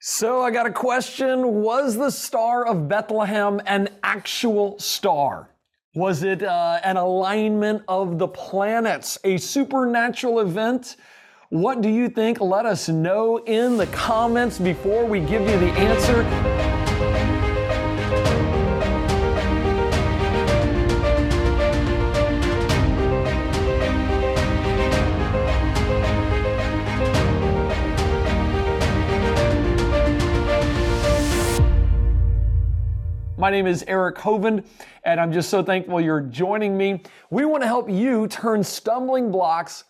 So I got a question. Was the Star of Bethlehem an actual star? Was it uh, an alignment of the planets, a supernatural event? What do you think? Let us know in the comments before we give you the answer. My name is Eric Hovind, and I'm just so thankful you're joining me. We want to help you turn stumbling blocks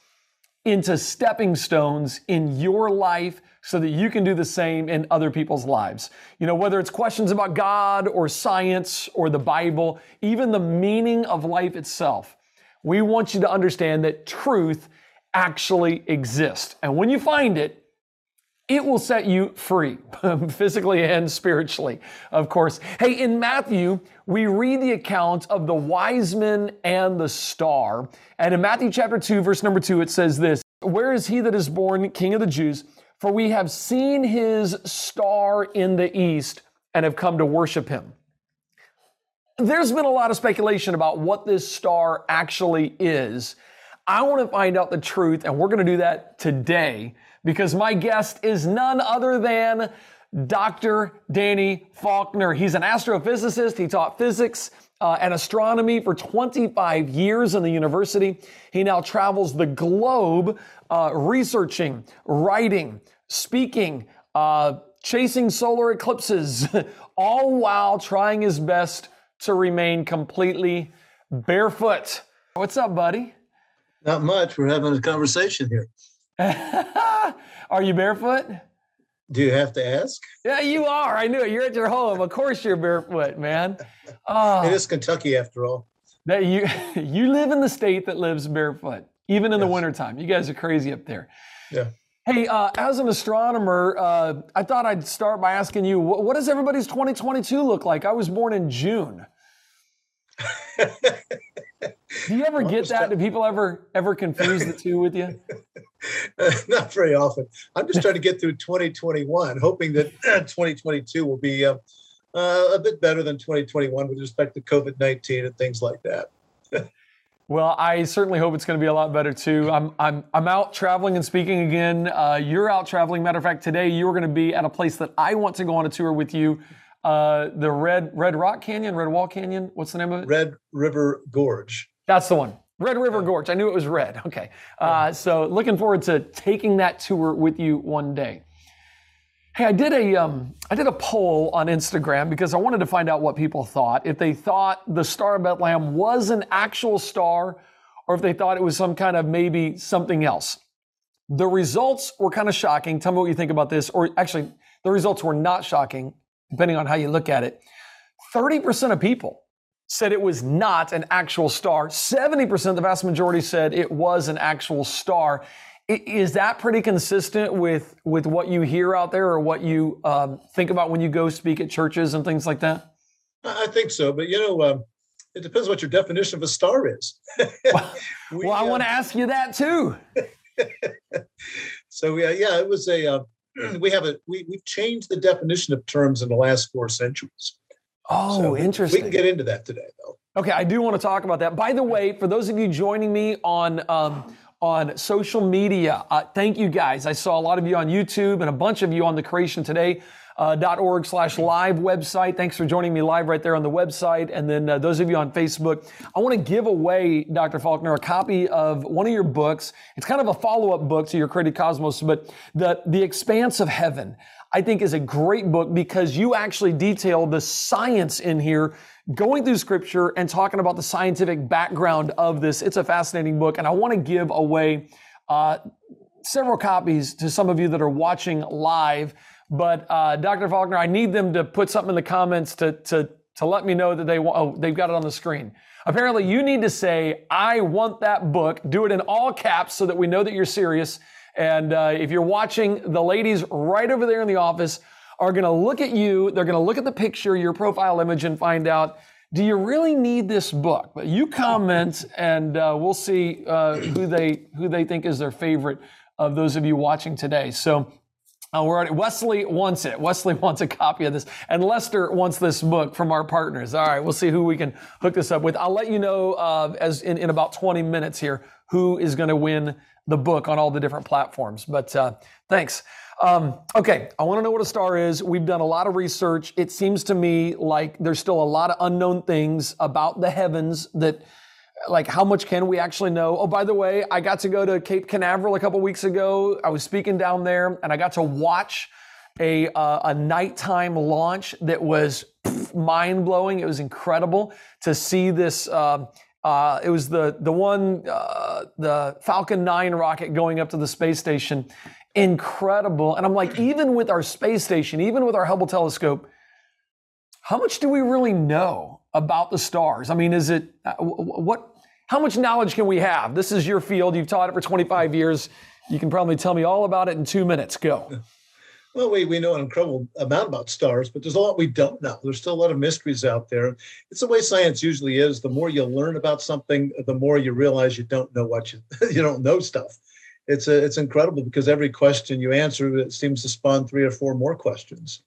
into stepping stones in your life so that you can do the same in other people's lives. You know, whether it's questions about God or science or the Bible, even the meaning of life itself, we want you to understand that truth actually exists. And when you find it, it will set you free, physically and spiritually, of course. Hey, in Matthew, we read the account of the wise men and the star. And in Matthew chapter 2, verse number 2, it says this Where is he that is born king of the Jews? For we have seen his star in the east and have come to worship him. There's been a lot of speculation about what this star actually is. I want to find out the truth, and we're going to do that today because my guest is none other than Dr. Danny Faulkner. He's an astrophysicist. He taught physics uh, and astronomy for 25 years in the university. He now travels the globe uh, researching, writing, speaking, uh, chasing solar eclipses, all while trying his best to remain completely barefoot. What's up, buddy? Not much. We're having a conversation here. are you barefoot? Do you have to ask? Yeah, you are. I knew it. You're at your home. Of course, you're barefoot, man. Oh, it is Kentucky, after all. That you you live in the state that lives barefoot, even in yes. the wintertime. You guys are crazy up there. Yeah. Hey, uh, as an astronomer, uh, I thought I'd start by asking you, what, what does everybody's 2022 look like? I was born in June. Do you ever get that? Do people ever ever confuse the two with you? Not very often. I'm just trying to get through 2021, hoping that 2022 will be uh, uh, a bit better than 2021 with respect to COVID 19 and things like that. well, I certainly hope it's going to be a lot better too. I'm I'm I'm out traveling and speaking again. Uh, you're out traveling. Matter of fact, today you're going to be at a place that I want to go on a tour with you. Uh, the Red Red Rock Canyon, Red Wall Canyon. What's the name of it? Red River Gorge. That's the one. Red River Gorge. I knew it was red. Okay. Uh, so looking forward to taking that tour with you one day. Hey, I did a um, I did a poll on Instagram because I wanted to find out what people thought. If they thought the Star of Bethlehem was an actual star, or if they thought it was some kind of maybe something else. The results were kind of shocking. Tell me what you think about this. Or actually, the results were not shocking, depending on how you look at it. 30% of people said it was not an actual star. 70%, the vast majority said it was an actual star. Is that pretty consistent with, with what you hear out there or what you um, think about when you go speak at churches and things like that? I think so. But, you know, um, it depends what your definition of a star is. well, we, well, I uh, want to ask you that too. so, yeah, yeah, it was a, uh, we have a, we, we've changed the definition of terms in the last four centuries. Oh, so interesting. We can get into that today, though. Okay, I do want to talk about that. By the way, for those of you joining me on um, on social media, uh, thank you guys. I saw a lot of you on YouTube and a bunch of you on the Creation Today. Uh, .org slash live website. Thanks for joining me live right there on the website. And then uh, those of you on Facebook, I want to give away, Dr. Faulkner, a copy of one of your books. It's kind of a follow-up book to your Created Cosmos, but the, the Expanse of Heaven. I think is a great book because you actually detail the science in here, going through scripture and talking about the scientific background of this. It's a fascinating book, and I want to give away uh, several copies to some of you that are watching live. But uh, Dr. Faulkner, I need them to put something in the comments to to to let me know that they want. Oh, they've got it on the screen. Apparently, you need to say, "I want that book." Do it in all caps so that we know that you're serious. And uh, if you're watching, the ladies right over there in the office are going to look at you. They're going to look at the picture, your profile image, and find out do you really need this book? But you comment, and uh, we'll see uh, who they who they think is their favorite of those of you watching today. So. Oh, we're already, Wesley wants it. Wesley wants a copy of this. And Lester wants this book from our partners. All right, we'll see who we can hook this up with. I'll let you know uh, as in, in about 20 minutes here who is going to win the book on all the different platforms. But uh, thanks. Um, okay, I want to know what a star is. We've done a lot of research. It seems to me like there's still a lot of unknown things about the heavens that like how much can we actually know? Oh, by the way, I got to go to Cape Canaveral a couple weeks ago. I was speaking down there, and I got to watch a uh, a nighttime launch that was mind blowing. It was incredible to see this. Uh, uh, it was the the one uh, the Falcon 9 rocket going up to the space station. Incredible, and I'm like, even with our space station, even with our Hubble telescope, how much do we really know about the stars? I mean, is it uh, what? How much knowledge can we have? This is your field. You've taught it for 25 years. You can probably tell me all about it in two minutes. Go. Well, we, we know an incredible amount about stars, but there's a lot we don't know. There's still a lot of mysteries out there. It's the way science usually is. The more you learn about something, the more you realize you don't know what you you don't know stuff. It's a, it's incredible because every question you answer it seems to spawn three or four more questions.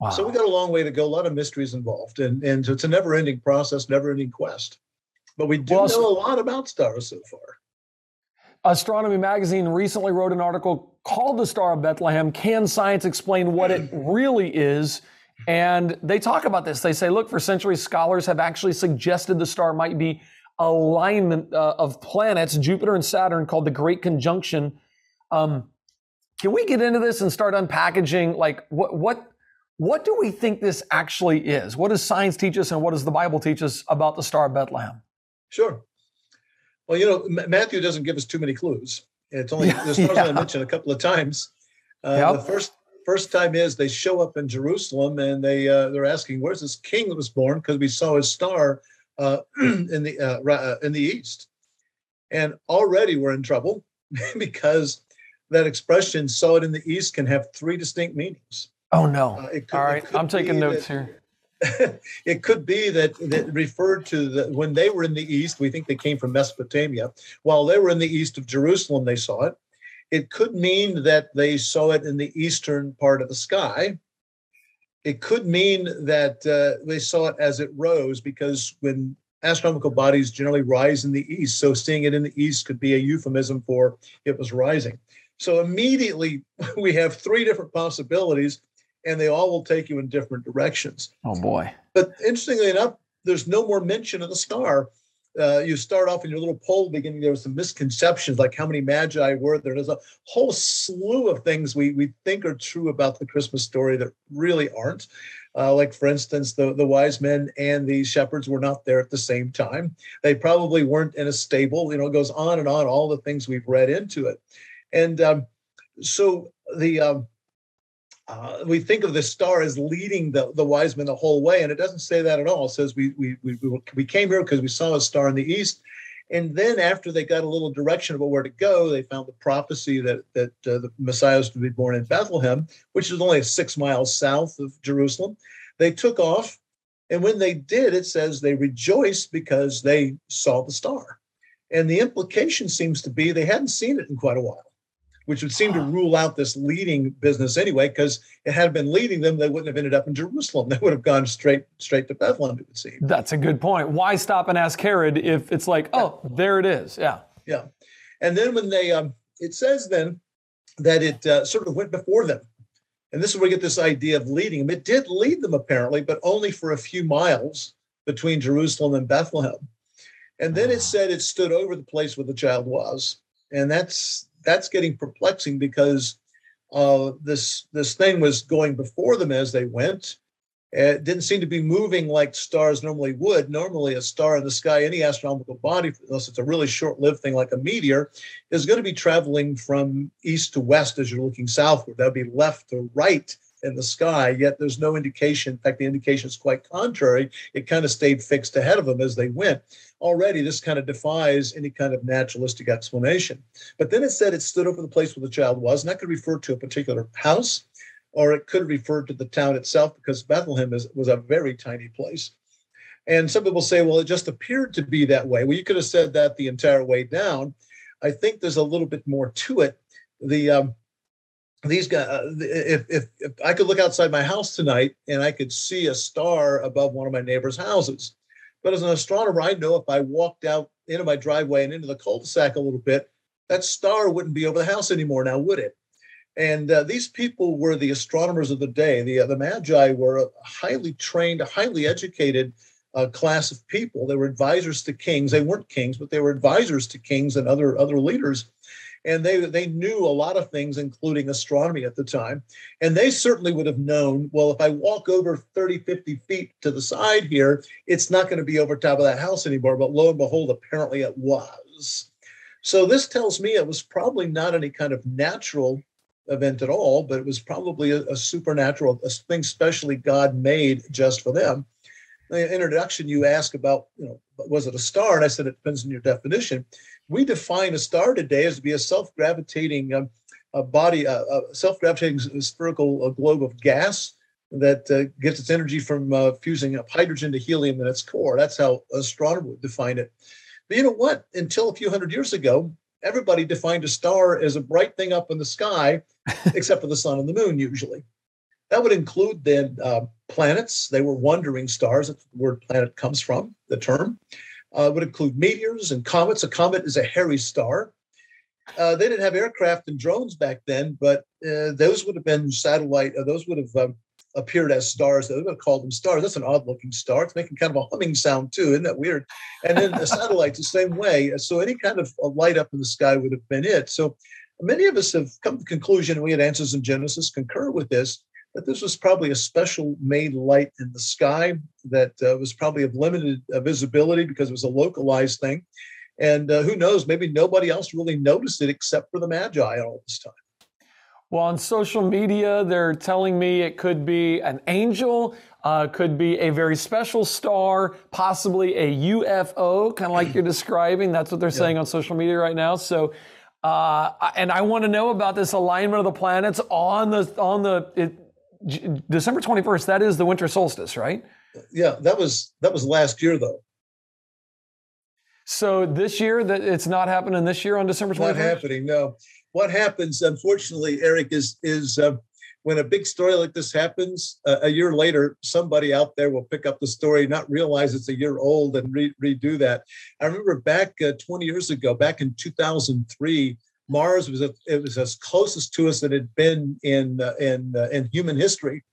Wow. So we got a long way to go. A lot of mysteries involved, and and so it's a never-ending process, never-ending quest. But we do well, know a lot about stars so far. Astronomy Magazine recently wrote an article called The Star of Bethlehem Can Science Explain What It Really Is? And they talk about this. They say, look, for centuries, scholars have actually suggested the star might be alignment uh, of planets, Jupiter and Saturn, called the Great Conjunction. Um, can we get into this and start unpackaging like what what what do we think this actually is? What does science teach us, and what does the Bible teach us about the Star of Bethlehem? Sure. Well, you know, Matthew doesn't give us too many clues. It's only the stars yeah. only mentioned a couple of times. Uh, yep. The first first time is they show up in Jerusalem and they uh, they're asking, "Where's this king that was born?" Because we saw his star uh, in the uh, uh, in the east, and already we're in trouble because that expression "saw it in the east" can have three distinct meanings. Oh no! Uh, could, All right, I'm taking notes that, here. it could be that that referred to the when they were in the east. We think they came from Mesopotamia. While they were in the east of Jerusalem, they saw it. It could mean that they saw it in the eastern part of the sky. It could mean that uh, they saw it as it rose, because when astronomical bodies generally rise in the east, so seeing it in the east could be a euphemism for it was rising. So immediately we have three different possibilities and they all will take you in different directions. Oh boy! But interestingly enough, there's no more mention of the star. Uh, you start off in your little poll beginning. There was some misconceptions, like how many magi were there. There's a whole slew of things we we think are true about the Christmas story that really aren't. Uh, like for instance, the the wise men and the shepherds were not there at the same time. They probably weren't in a stable. You know, it goes on and on. All the things we've read into it, and um, so the um, uh, we think of the star as leading the, the wise men the whole way, and it doesn't say that at all. It says we we we, we came here because we saw a star in the east, and then after they got a little direction about where to go, they found the prophecy that that uh, the Messiah was to be born in Bethlehem, which is only six miles south of Jerusalem. They took off, and when they did, it says they rejoiced because they saw the star, and the implication seems to be they hadn't seen it in quite a while which would seem to rule out this leading business anyway, because it had been leading them, they wouldn't have ended up in Jerusalem. They would have gone straight straight to Bethlehem, it would seem. That's a good point. Why stop and ask Herod if it's like, oh, there it is? Yeah. Yeah. And then when they, um, it says then that it uh, sort of went before them. And this is where we get this idea of leading them. It did lead them apparently, but only for a few miles between Jerusalem and Bethlehem. And then it ah. said it stood over the place where the child was. And that's that's getting perplexing because uh, this this thing was going before them as they went. It didn't seem to be moving like stars normally would. Normally, a star in the sky, any astronomical body, unless it's a really short-lived thing like a meteor, is going to be traveling from east to west as you're looking southward. That would be left to right in the sky, yet there's no indication. In fact, the indication is quite contrary. It kind of stayed fixed ahead of them as they went. Already, this kind of defies any kind of naturalistic explanation. But then it said it stood over the place where the child was, and that could refer to a particular house, or it could refer to the town itself, because Bethlehem is, was a very tiny place. And some people say, well, it just appeared to be that way. Well, you could have said that the entire way down. I think there's a little bit more to it. The um, these guys, uh, if, if, if I could look outside my house tonight and I could see a star above one of my neighbor's houses, but as an astronomer, I know if I walked out into my driveway and into the cul-de-sac a little bit, that star wouldn't be over the house anymore now, would it? And uh, these people were the astronomers of the day. The, uh, the Magi were a highly trained, highly educated uh, class of people. They were advisors to kings. They weren't kings, but they were advisors to kings and other, other leaders. And they, they knew a lot of things, including astronomy at the time. And they certainly would have known well, if I walk over 30, 50 feet to the side here, it's not going to be over top of that house anymore. But lo and behold, apparently it was. So this tells me it was probably not any kind of natural event at all, but it was probably a, a supernatural a thing specially God made just for them. The introduction, you ask about, you know, was it a star? And I said it depends on your definition. We define a star today as to be a self-gravitating um, a body, a, a self-gravitating spherical globe of gas that uh, gets its energy from uh, fusing up hydrogen to helium in its core. That's how astronomers would define it. But you know what? Until a few hundred years ago, everybody defined a star as a bright thing up in the sky, except for the sun and the moon, usually. That would include then uh, planets. They were wandering stars. That's the word planet comes from, the term. Uh, would include meteors and comets. A comet is a hairy star. Uh, they didn't have aircraft and drones back then, but uh, those would have been satellite. Uh, those would have um, appeared as stars. They would have called them stars. That's an odd looking star. It's making kind of a humming sound too. Isn't that weird? And then the satellites the same way. So any kind of a light up in the sky would have been it. So many of us have come to the conclusion, and we had answers in Genesis concur with this, that this was probably a special made light in the sky that uh, was probably of limited uh, visibility because it was a localized thing. And uh, who knows, maybe nobody else really noticed it except for the Magi all this time. Well, on social media, they're telling me it could be an angel, uh, could be a very special star, possibly a UFO, kind of like you're describing. That's what they're yeah. saying on social media right now. So, uh, and I want to know about this alignment of the planets on the on the it, December 21st. That is the winter solstice, right? Yeah, that was that was last year though. So this year, that it's not happening this year on December 21st. Not happening. No what happens, unfortunately, Eric, is is uh, when a big story like this happens, uh, a year later, somebody out there will pick up the story, not realize it's a year old, and re- redo that. I remember back uh, 20 years ago, back in 2003, Mars was a, it was as closest to us that it had been in uh, in uh, in human history,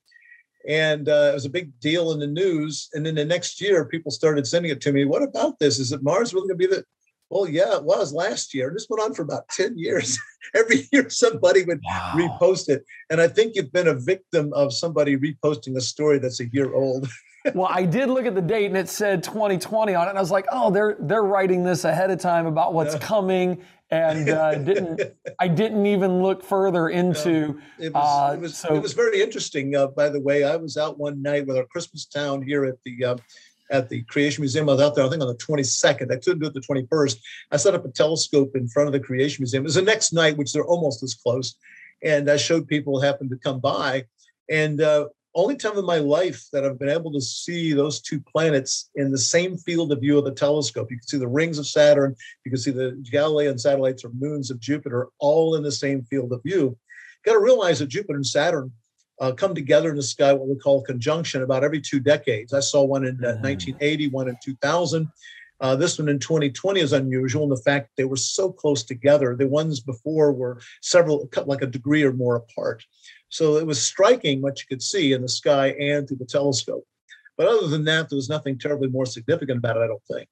and uh, it was a big deal in the news. And then the next year, people started sending it to me. What about this? Is it Mars really going to be the well, yeah, it was last year. This went on for about 10 years. Every year somebody would wow. repost it. And I think you've been a victim of somebody reposting a story that's a year old. well, I did look at the date and it said 2020 on it. And I was like, oh, they're they're writing this ahead of time about what's coming. And uh, didn't I didn't even look further into it was, uh, it was so, it was very interesting. Uh, by the way, I was out one night with our Christmas town here at the uh, at the Creation Museum. I was out there, I think on the 22nd. I couldn't do it the 21st. I set up a telescope in front of the Creation Museum. It was the next night, which they're almost as close. And I showed people who happened to come by. And uh, only time in my life that I've been able to see those two planets in the same field of view of the telescope. You can see the rings of Saturn, you can see the Galilean satellites or moons of Jupiter, all in the same field of view. You got to realize that Jupiter and Saturn uh, come together in the sky, what we call conjunction, about every two decades. I saw one in uh, 1980, mm-hmm. one in 2000. Uh, this one in 2020 is unusual in the fact they were so close together. The ones before were several, like a degree or more apart. So it was striking what you could see in the sky and through the telescope. But other than that, there was nothing terribly more significant about it, I don't think.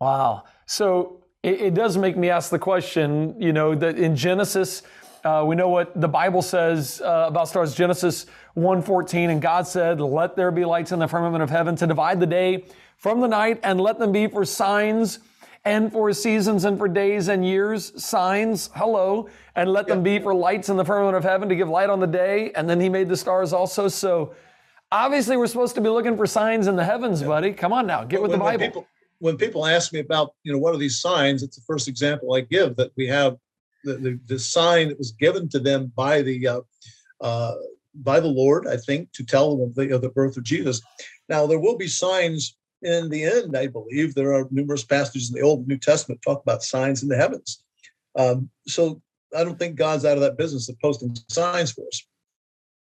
Wow. So it, it does make me ask the question, you know, that in Genesis, uh, we know what the Bible says uh, about stars. Genesis 1:14, and God said, "Let there be lights in the firmament of heaven to divide the day from the night, and let them be for signs and for seasons and for days and years, signs. Hello, and let them be for lights in the firmament of heaven to give light on the day." And then He made the stars also. So obviously, we're supposed to be looking for signs in the heavens, buddy. Come on now, get with when, the Bible. When people, when people ask me about, you know, what are these signs? It's the first example I give that we have the, the, the sign that was given to them by the uh, uh, by the Lord, I think, to tell them of the, of the birth of Jesus. Now there will be signs in the end. I believe there are numerous passages in the Old and New Testament talk about signs in the heavens. Um, so I don't think God's out of that business of posting signs for us.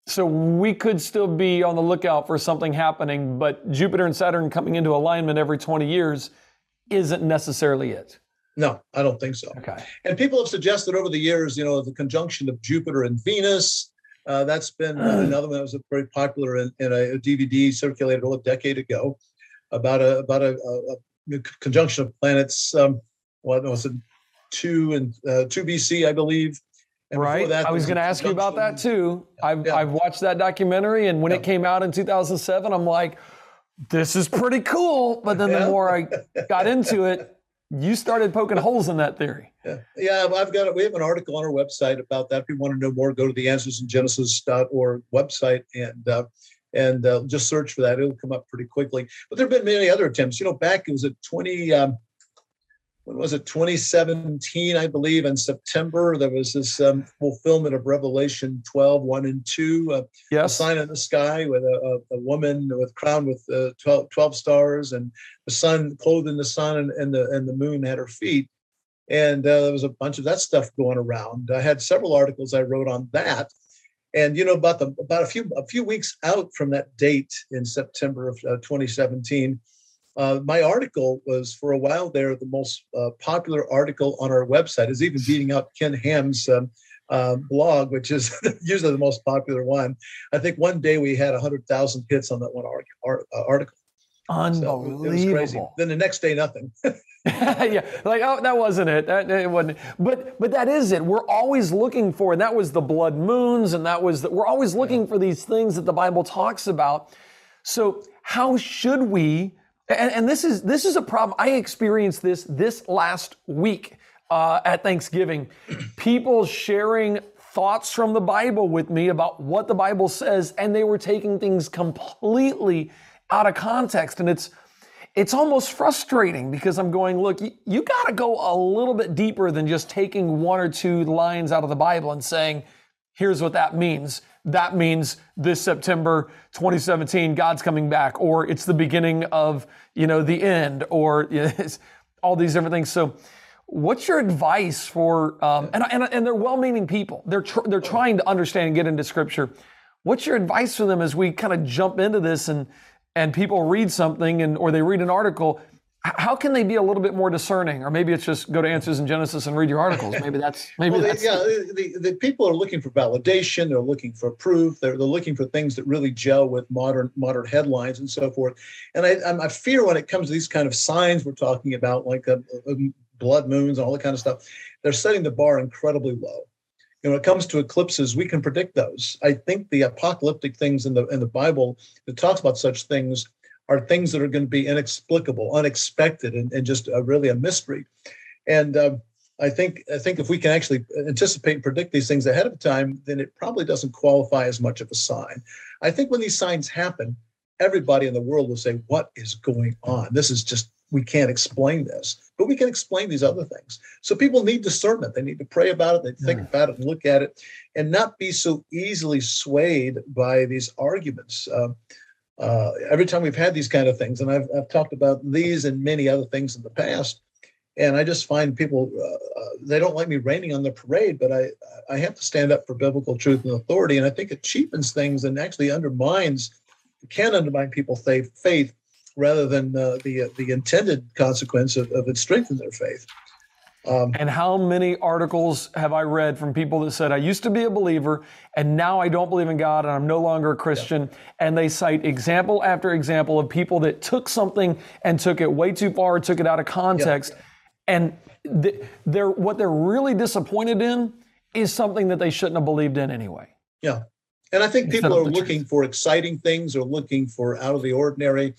So we could still be on the lookout for something happening, but Jupiter and Saturn coming into alignment every 20 years isn't necessarily it. No, I don't think so. Okay. And people have suggested over the years, you know, the conjunction of Jupiter and Venus. Uh, that's been another one that was very popular in, in a, a, DVD circulated a decade ago about a about a, a, a conjunction of planets. Um, what was it? Two and uh, two BC, I believe. And right. That, I was going to ask you about that too. I've yeah. I've watched that documentary, and when yeah. it came out in 2007, I'm like, this is pretty cool. But then yeah. the more I got into it, you started poking holes in that theory. Yeah, yeah I've got it. We have an article on our website about that. If you want to know more, go to the answersingenesis.org website and uh, and uh, just search for that. It'll come up pretty quickly. But there have been many other attempts. You know, back it was at 20. Um, when was it 2017 i believe in september there was this um, fulfillment of revelation 12 1 and 2 uh, yes. a sign in the sky with a, a, a woman with crowned with uh, 12, 12, stars and the sun clothed in the sun and, and the and the moon at her feet and uh, there was a bunch of that stuff going around i had several articles i wrote on that and you know about the about a few a few weeks out from that date in september of uh, 2017 uh, my article was for a while there the most uh, popular article on our website. Is even beating out ken ham's um, uh, blog which is usually the most popular one. I think one day we had 100000 hits on that one uh, article unbelievable so it was crazy. Then the next day nothing. Yeah like oh that wasn't it. That it wasn't but but that is it. We're always looking for and that was the blood moons and that was that we're always looking for these things that the bible talks about. So how should we and, and, this is this is a problem. I experienced this this last week uh, at Thanksgiving. People sharing thoughts from the Bible with me about what the Bible says, and they were taking things completely out of context. And it's it's almost frustrating because I'm going, look, you, you got to go a little bit deeper than just taking one or two lines out of the Bible and saying, here's what that means that means this September 2017, God's coming back, or it's the beginning of, you know, the end, or you know, all these different things. So, what's your advice for, um, and, and, and they're well-meaning people. They're, tr- they're trying to understand and get into scripture. What's your advice for them as we kind of jump into this and, and people read something and, or they read an article how can they be a little bit more discerning? Or maybe it's just go to answers in genesis and read your articles. Maybe that's maybe well, that's yeah the, the, people are looking for validation. They're looking for proof. They're, they're looking for things that really gel with modern modern headlines and so forth. And i, I fear when it comes to these kind of signs we're talking about like a, a blood moons and all that kind of stuff they're setting the bar incredibly low and when it comes to eclipses, we can predict those. I think the apocalyptic things in the in the Bible that talks about such things are things that are going to be inexplicable, unexpected, and, and just a, really a mystery. And um, I think I think if we can actually anticipate and predict these things ahead of time, then it probably doesn't qualify as much of a sign. I think when these signs happen, everybody in the world will say, "What is going on? This is just we can't explain this." But we can explain these other things. So people need discernment. They need to pray about it. They think yeah. about it and look at it, and not be so easily swayed by these arguments. Uh, uh, every time we've had these kind of things, and I've, I've talked about these and many other things in the past, and I just find people uh, uh, they don't like me raining on the parade, but I I have to stand up for biblical truth and authority, and I think it cheapens things and actually undermines can undermine people's faith, faith rather than uh, the the intended consequence of, of it strengthen their faith. Um, and how many articles have I read from people that said, I used to be a believer and now I don't believe in God and I'm no longer a Christian? Yeah. And they cite example after example of people that took something and took it way too far, took it out of context. Yeah. And they're, what they're really disappointed in is something that they shouldn't have believed in anyway. Yeah. And I think people are looking truth. for exciting things or looking for out of the ordinary.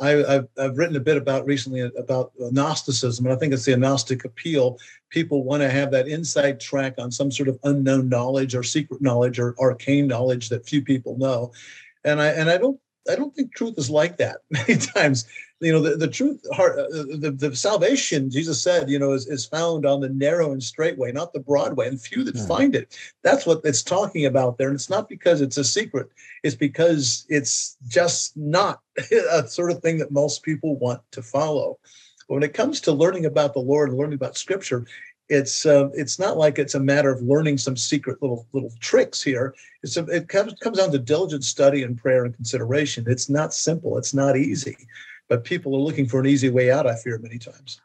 I, have I've written a bit about recently about Gnosticism, and I think it's the Gnostic appeal. People want to have that inside track on some sort of unknown knowledge or secret knowledge or arcane knowledge that few people know. And I and I don't I don't think truth is like that many times. You know, the, the truth, heart, uh, the, the salvation, Jesus said, you know, is, is found on the narrow and straight way, not the broad way, and few that find it. That's what it's talking about there. And it's not because it's a secret, it's because it's just not a sort of thing that most people want to follow. But when it comes to learning about the Lord and learning about scripture, it's uh, it's not like it's a matter of learning some secret little little tricks here. It's a, it comes down to diligent study and prayer and consideration. It's not simple. It's not easy, but people are looking for an easy way out. I fear many times.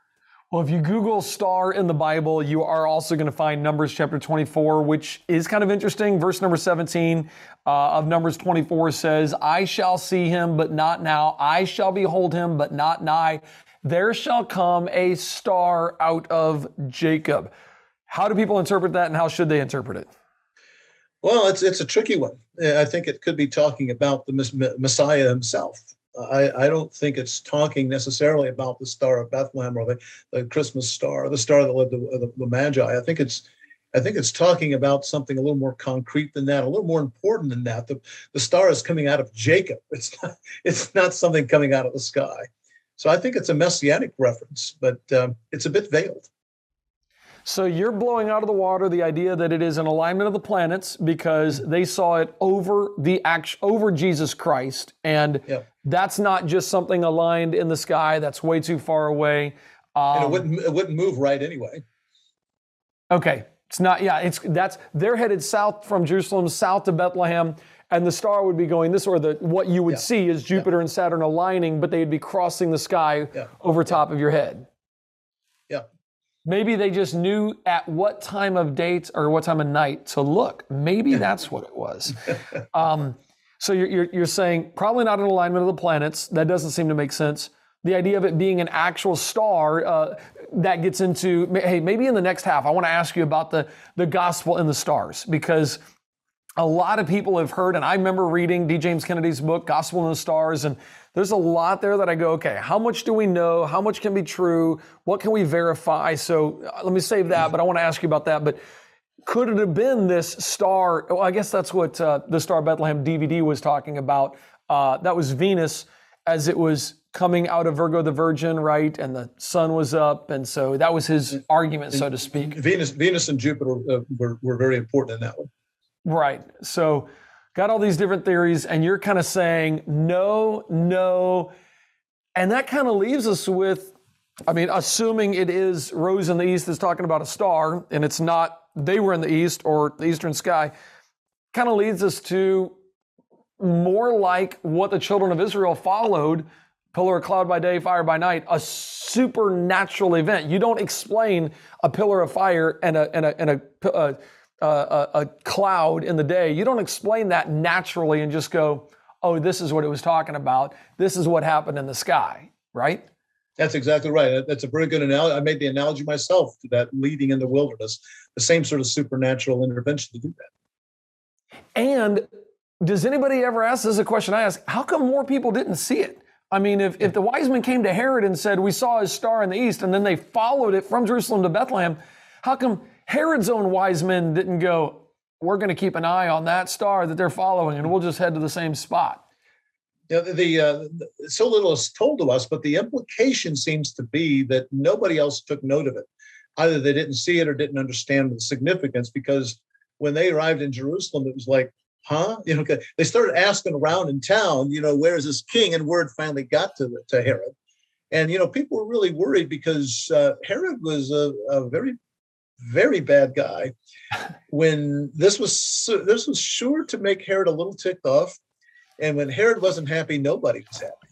Well, if you Google star in the Bible, you are also going to find Numbers chapter 24, which is kind of interesting. Verse number 17 uh, of Numbers 24 says, I shall see him, but not now. I shall behold him, but not nigh there shall come a star out of Jacob. How do people interpret that and how should they interpret it? Well, it's it's a tricky one. I think it could be talking about the Messiah himself. I, I don't think it's talking necessarily about the Star of Bethlehem or the, the Christmas star, the star that led the, the, the Magi. I think it's I think it's talking about something a little more concrete than that, a little more important than that. The, the star is coming out of Jacob. It's not, it's not something coming out of the sky. So I think it's a messianic reference, but um, it's a bit veiled. So you're blowing out of the water the idea that it is an alignment of the planets because they saw it over the act over Jesus Christ, and yeah. that's not just something aligned in the sky. That's way too far away. Um, and it wouldn't it wouldn't move right anyway. Okay, it's not. Yeah, it's that's they're headed south from Jerusalem, south to Bethlehem and the star would be going this, or the what you would yeah. see is Jupiter yeah. and Saturn aligning, but they'd be crossing the sky yeah. over top of your head. Yeah. Maybe they just knew at what time of date or what time of night to look. Maybe that's what it was. Um, so you're, you're, you're saying probably not an alignment of the planets. That doesn't seem to make sense. The idea of it being an actual star uh, that gets into hey maybe in the next half I want to ask you about the the gospel in the stars because a lot of people have heard, and I remember reading D. James Kennedy's book, Gospel in the Stars, and there's a lot there that I go, okay, how much do we know? How much can be true? What can we verify? So uh, let me save that, but I want to ask you about that. But could it have been this star? Well, I guess that's what uh, the Star Bethlehem DVD was talking about. Uh, that was Venus as it was coming out of Virgo the Virgin, right? And the sun was up, and so that was his argument, so to speak. Venus, Venus and Jupiter uh, were, were very important in that one. Right. So, got all these different theories, and you're kind of saying no, no. And that kind of leaves us with, I mean, assuming it is Rose in the East is talking about a star, and it's not they were in the East or the Eastern sky, kind of leads us to more like what the children of Israel followed pillar of cloud by day, fire by night, a supernatural event. You don't explain a pillar of fire and a, and a, and a, a a, a cloud in the day, you don't explain that naturally and just go, oh, this is what it was talking about. This is what happened in the sky, right? That's exactly right. That's a very good analogy. I made the analogy myself to that leading in the wilderness, the same sort of supernatural intervention to do that. And does anybody ever ask this is a question I ask, how come more people didn't see it? I mean, if, if the wise men came to Herod and said, We saw his star in the east, and then they followed it from Jerusalem to Bethlehem, how come Herod's own wise men didn't go, we're going to keep an eye on that star that they're following and we'll just head to the same spot. Yeah, the, uh, so little is told to us, but the implication seems to be that nobody else took note of it. Either they didn't see it or didn't understand the significance because when they arrived in Jerusalem, it was like, huh? You know, they started asking around in town, you know, where's this king? And word finally got to, to Herod. And, you know, people were really worried because uh, Herod was a, a very very bad guy. When this was this was sure to make Herod a little ticked off, and when Herod wasn't happy, nobody was happy.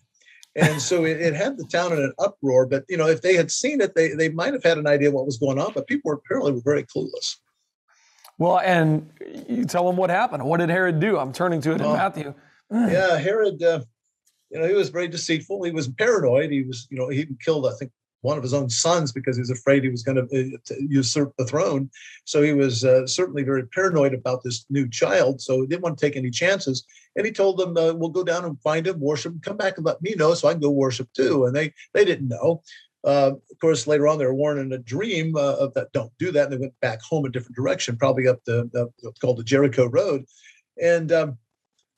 And so it, it, had the town in an uproar. But you know, if they had seen it, they they might have had an idea what was going on. But people were apparently were very clueless. Well, and you tell them what happened. What did Herod do? I'm turning to it in Matthew. yeah, Herod. Uh, you know, he was very deceitful. He was paranoid. He was, you know, he killed, I think, one of his own sons because he was afraid he was going to uh, usurp the throne. So he was uh, certainly very paranoid about this new child. So he didn't want to take any chances. And he told them, uh, "We'll go down and find him, worship, him, come back and let me know so I can go worship too." And they they didn't know. Uh, of course, later on, they were warned in a dream uh, of that don't do that. And they went back home a different direction, probably up the, the what's called the Jericho Road. And um,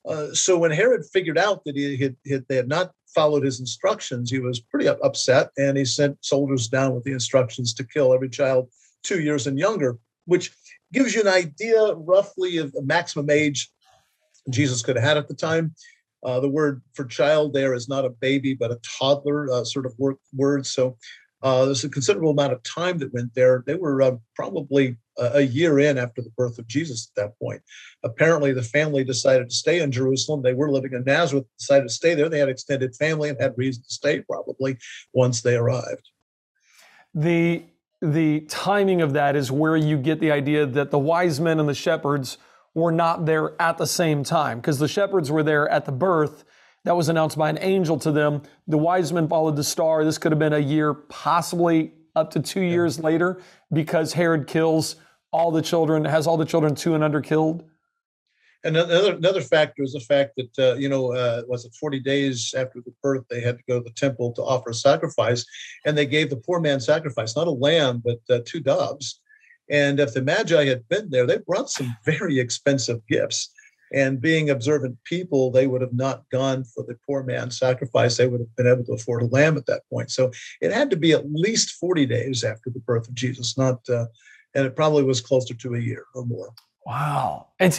uh, so when Herod figured out that he had, had, they had not followed his instructions, he was pretty upset and he sent soldiers down with the instructions to kill every child two years and younger, which gives you an idea roughly of the maximum age Jesus could have had at the time. Uh, the word for child there is not a baby, but a toddler uh, sort of word. So Uh, there's a considerable amount of time that went there. They were uh, probably a, year in after the birth of Jesus at that point. Apparently, the family decided to stay in Jerusalem. They were living in Nazareth, decided to stay there. They had extended family and had reason to stay probably once they arrived. The the timing of that is where you get the idea that the wise men and the shepherds were not there at the same time because the shepherds were there at the birth that was announced by an angel to them. The wise men followed the star. This could have been a year, possibly up to two years later, because Herod kills all the children, has all the children two and under killed. And another another factor is the fact that uh, you know uh, was it forty days after the birth they had to go to the temple to offer a sacrifice, and they gave the poor man sacrifice, not a lamb but uh, two doves. And if the Magi had been there, they brought some very expensive gifts. And being observant people, they would have not gone for the poor man sacrifice. They would have been able to afford a lamb at that point. So it had to be at least 40 days after the birth of Jesus, not, uh, and it probably was closer to a year or more. Wow. And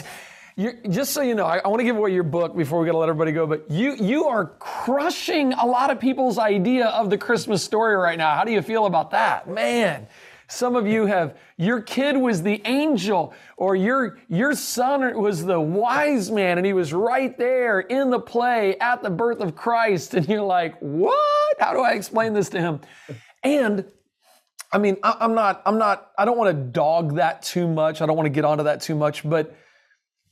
you're, just so you know, I, I want to give away your book before we got to let everybody go, but you, you are crushing a lot of people's idea of the Christmas story right now. How do you feel about that? Man, some of you have, your kid was the angel, or your, your son was the wise man, and he was right there in the play at the birth of Christ. And you're like, what? How do I explain this to him? And I mean, I, I'm not, I'm not, I don't want to dog that too much. I don't want to get onto that too much, but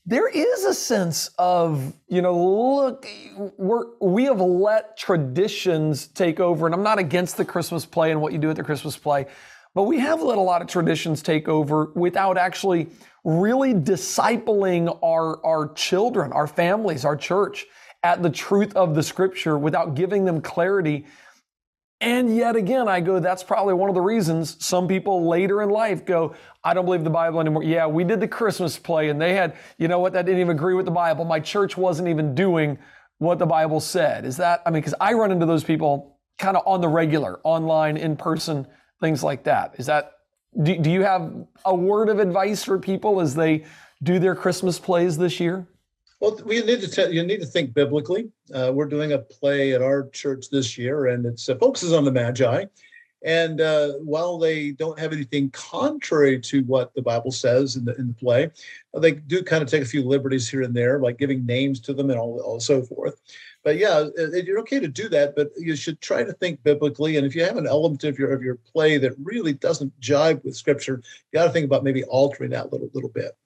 there is a sense of, you know, look, we're, we have let traditions take over, and I'm not against the Christmas play and what you do at the Christmas play, but we have let a lot of traditions take over without actually really discipling our, our children, our families, our church at the truth of the scripture without giving them clarity. And yet again, I go, that's probably one of the reasons some people later in life go, I don't believe the Bible anymore. Yeah, we did the Christmas play and they had, you know what, that didn't even agree with the Bible. My church wasn't even doing what the Bible said. Is that, I mean, because I run into those people kind of on the regular, online, in person things like that. Is that do, do you have a word of advice for people as they do their Christmas plays this year? Well, we need to you need to think biblically. Uh, we're doing a play at our church this year, and it uh, focuses on the Magi. And uh, while they don't have anything contrary to what the Bible says in the in the play, they do kind of take a few liberties here and there, like giving names to them and all, all so forth but yeah, you're okay to do that, but you should try to think biblically. And if you have an element of your of your play that really doesn't jive with Scripture, you got to think about maybe altering that little little bit.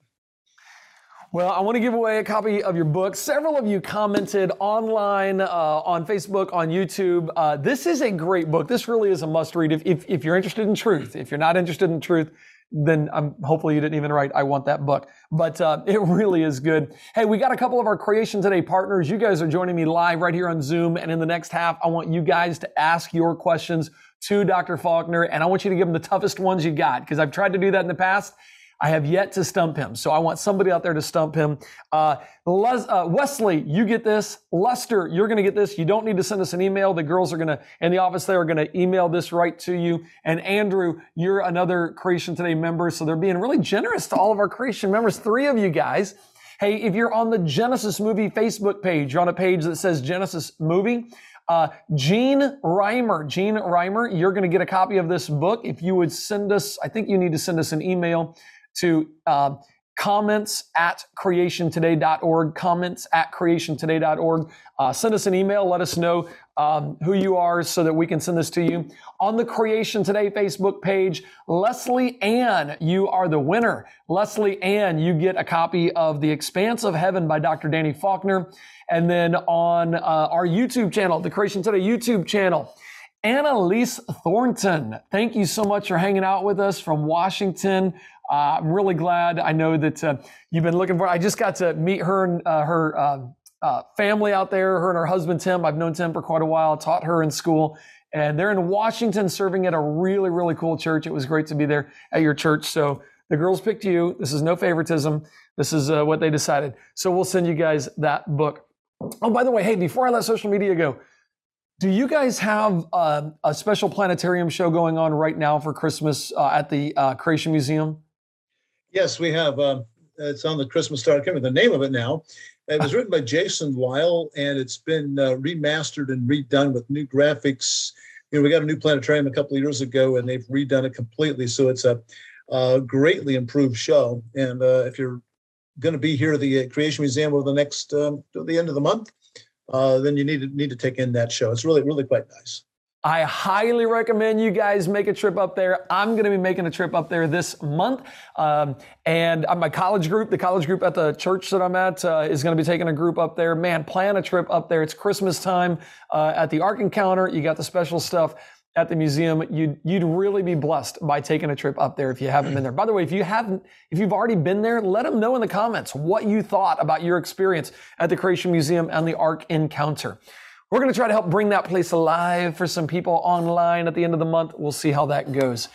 Well, I want to give away a copy of your book. Several of you commented online, uh, on Facebook, on YouTube. Uh, this is a great book. This really is a must read if, if, if you're interested in truth. If you're not interested in truth, then I'm hopefully you didn't even write I want that book. But uh, it really is good. Hey, we got a couple of our Creation Today partners. You guys are joining me live right here on Zoom, and in the next half, I want you guys to ask your questions to Dr. Faulkner, and I want you to give him the toughest ones you got because I've tried to do that in the past I have yet to stump him. So I want somebody out there to stump him. Uh, Les, uh, Wesley, you get this. Lester, you're going to get this. You don't need to send us an email. The girls are going to, in the office, they are going to email this right to you. And Andrew, you're another Creation Today member. So they're being really generous to all of our Creation members. Three of you guys. Hey, if you're on the Genesis Movie Facebook page, you're on a page that says Genesis Movie. Uh, Gene Reimer, Gene Reimer, you're going to get a copy of this book. If you would send us, I think you need to send us an email to uh, comments at creationtoday.org, comments at creationtoday.org. Uh, send us an email. Let us know um, who you are so that we can send this to you. On the Creation Today Facebook page, Leslie Ann, you are the winner. Leslie Ann, you get a copy of The Expanse of Heaven by Dr. Danny Faulkner. And then on uh, our YouTube channel, the Creation Today YouTube channel, Annalise Thornton, thank you so much for hanging out with us from Washington. Uh, I'm really glad. I know that uh, you've been looking for. I just got to meet her and uh, her um, uh, family out there. Her and her husband Tim. I've known Tim for quite a while. Taught her in school, and they're in Washington, serving at a really really cool church. It was great to be there at your church. So the girls picked you. This is no favoritism. This is uh, what they decided. So we'll send you guys that book. Oh, by the way, hey, before I let social media go, do you guys have uh, a special planetarium show going on right now for Christmas uh, at the uh, Creation Museum? Yes, we have. Um, it's on the Christmas Star. I can't remember the name of it now. It was written by Jason Lisle, and it's been uh, remastered and redone with new graphics. you know, we got a new planetarium a couple of years ago, and they've redone it completely. So it's a, a greatly improved show. And uh, if you're going to be here at the Creation Museum over the next um, the end of the month, uh, then you need to need to take in that show. It's really really quite nice. I highly recommend you guys make a trip up there. I'm going to be making a trip up there this month. Um, and my college group, the college group at the church that I'm at, uh, is going to be taking a group up there. Man, plan a trip up there. It's Christmas time uh, at the Ark Encounter. You got the special stuff at the museum. You'd, you'd really be blessed by taking a trip up there if you haven't been there. By the way, if you haven't, if you've already been there, let them know in the comments what you thought about your experience at the Creation Museum and the Ark Encounter. We're going to try to help bring that place alive for some people online at the end of the month. We'll see how that goes.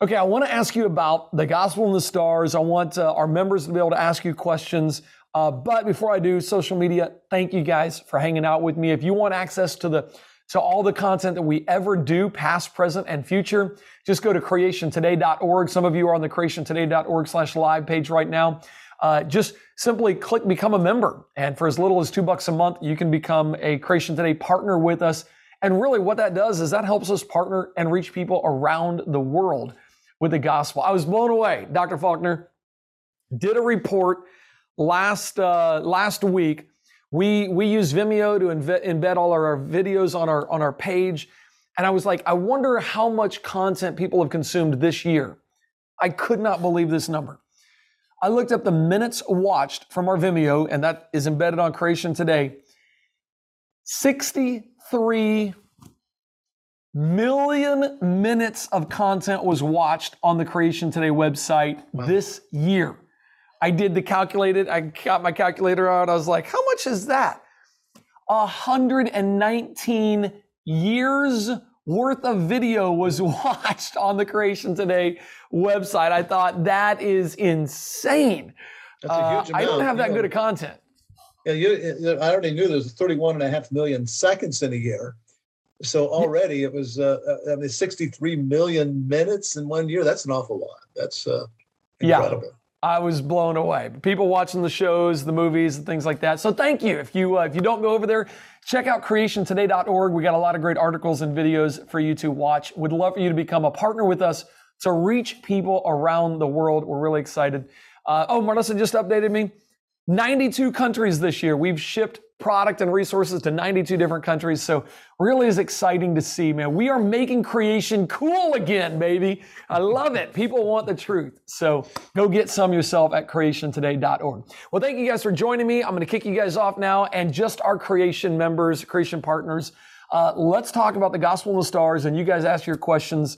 Okay, I want to ask you about the gospel and the stars. I want uh, our members to be able to ask you questions. Uh, but before I do, social media, thank you guys for hanging out with me. If you want access to the to all the content that we ever do, past, present, and future, just go to creationtoday.org. Some of you are on the creationtoday.org slash live page right now. Uh, just simply click become a member. And for as little as two bucks a month, you can become a Creation Today partner with us. And really, what that does is that helps us partner and reach people around the world with the gospel. I was blown away. Dr. Faulkner did a report last uh, last week. We we use Vimeo to embed all our videos on our on our page, and I was like, I wonder how much content people have consumed this year. I could not believe this number. I looked up the minutes watched from our Vimeo, and that is embedded on Creation Today. 63 million minutes of content was watched on the Creation Today website wow. this year. I did the calculated, I got my calculator out. I was like, how much is that? 119 years worth of video was watched on the Creation Today website. I thought that is insane. That's a huge amount. Uh, I don't have that good of content. Yeah, you, I already knew there's 31 and a half million seconds in a year. So already it was, uh, uh I mean, 63 million minutes in one year. That's an awful lot. That's uh, incredible. Yeah. I was blown away. People watching the shows, the movies, and things like that. So thank you. If you uh, if you don't go over there, check out creationtoday.org. We got a lot of great articles and videos for you to watch. We'd love for you to become a partner with us to reach people around the world. We're really excited. Uh, oh, Marissa just updated me. 92 countries this year. We've shipped product and resources to 92 different countries. So really is exciting to see, man. We are making creation cool again, baby. I love it. People want the truth. So go get some yourself at creationtoday.org. Well, thank you guys for joining me. I'm going to kick you guys off now and just our creation members, creation partners. Uh, let's talk about the gospel and the stars and you guys ask your questions